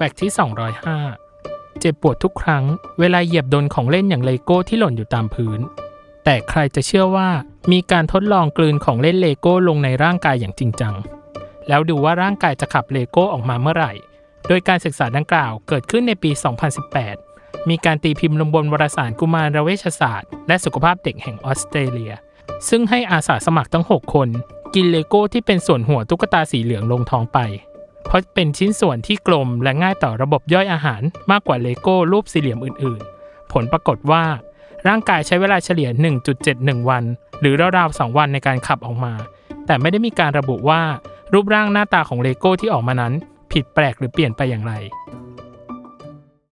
Fact ที่ 205 เจ็บปวดทุกครั้ง เวลาเหยียบโดนของเล่นอย่างเลโก้ที่หล่นอยู่ตามพื้น แต่ใครจะเชื่อว่ามีการทดลองกลืนของเล่นเลโก้ลงในร่างกายอย่างจริงจัง แล้วดูว่าร่างกายจะขับเลโก้ออกมาเมื่อไหร่ โดยการศึกษาดังกล่าวเกิดขึ้นในปี 2018 มีการตีพิมพ์ลงบนวารสารกุมารเวชศาสตร์ และสุขภาพเด็กแห่งออสเตรเลีย ซึ่งให้อาสาสมัครทั้ง 6 คน กินเลโก้ที่เป็นส่วนหัวตุ๊กตาสีเหลืองลงท้องไป เพราะเป็นชิ้นส่วนที่กลมและง่ายต่อระบบย่อยอาหารมากกว่าเลโก้รูปสี่เหลี่ยมอื่น ๆ ผลปรากฏว่า ร่างกายใช้เวลาเฉลี่ย 1.71 วัน หรือราวๆ 2 วันในการขับออกมา แต่ไม่ได้มีการระบุว่ารูปร่างหน้าตาของเลโก้ที่ออกมานั้น ผิดแปลกหรือเปลี่ยนไปอย่างไร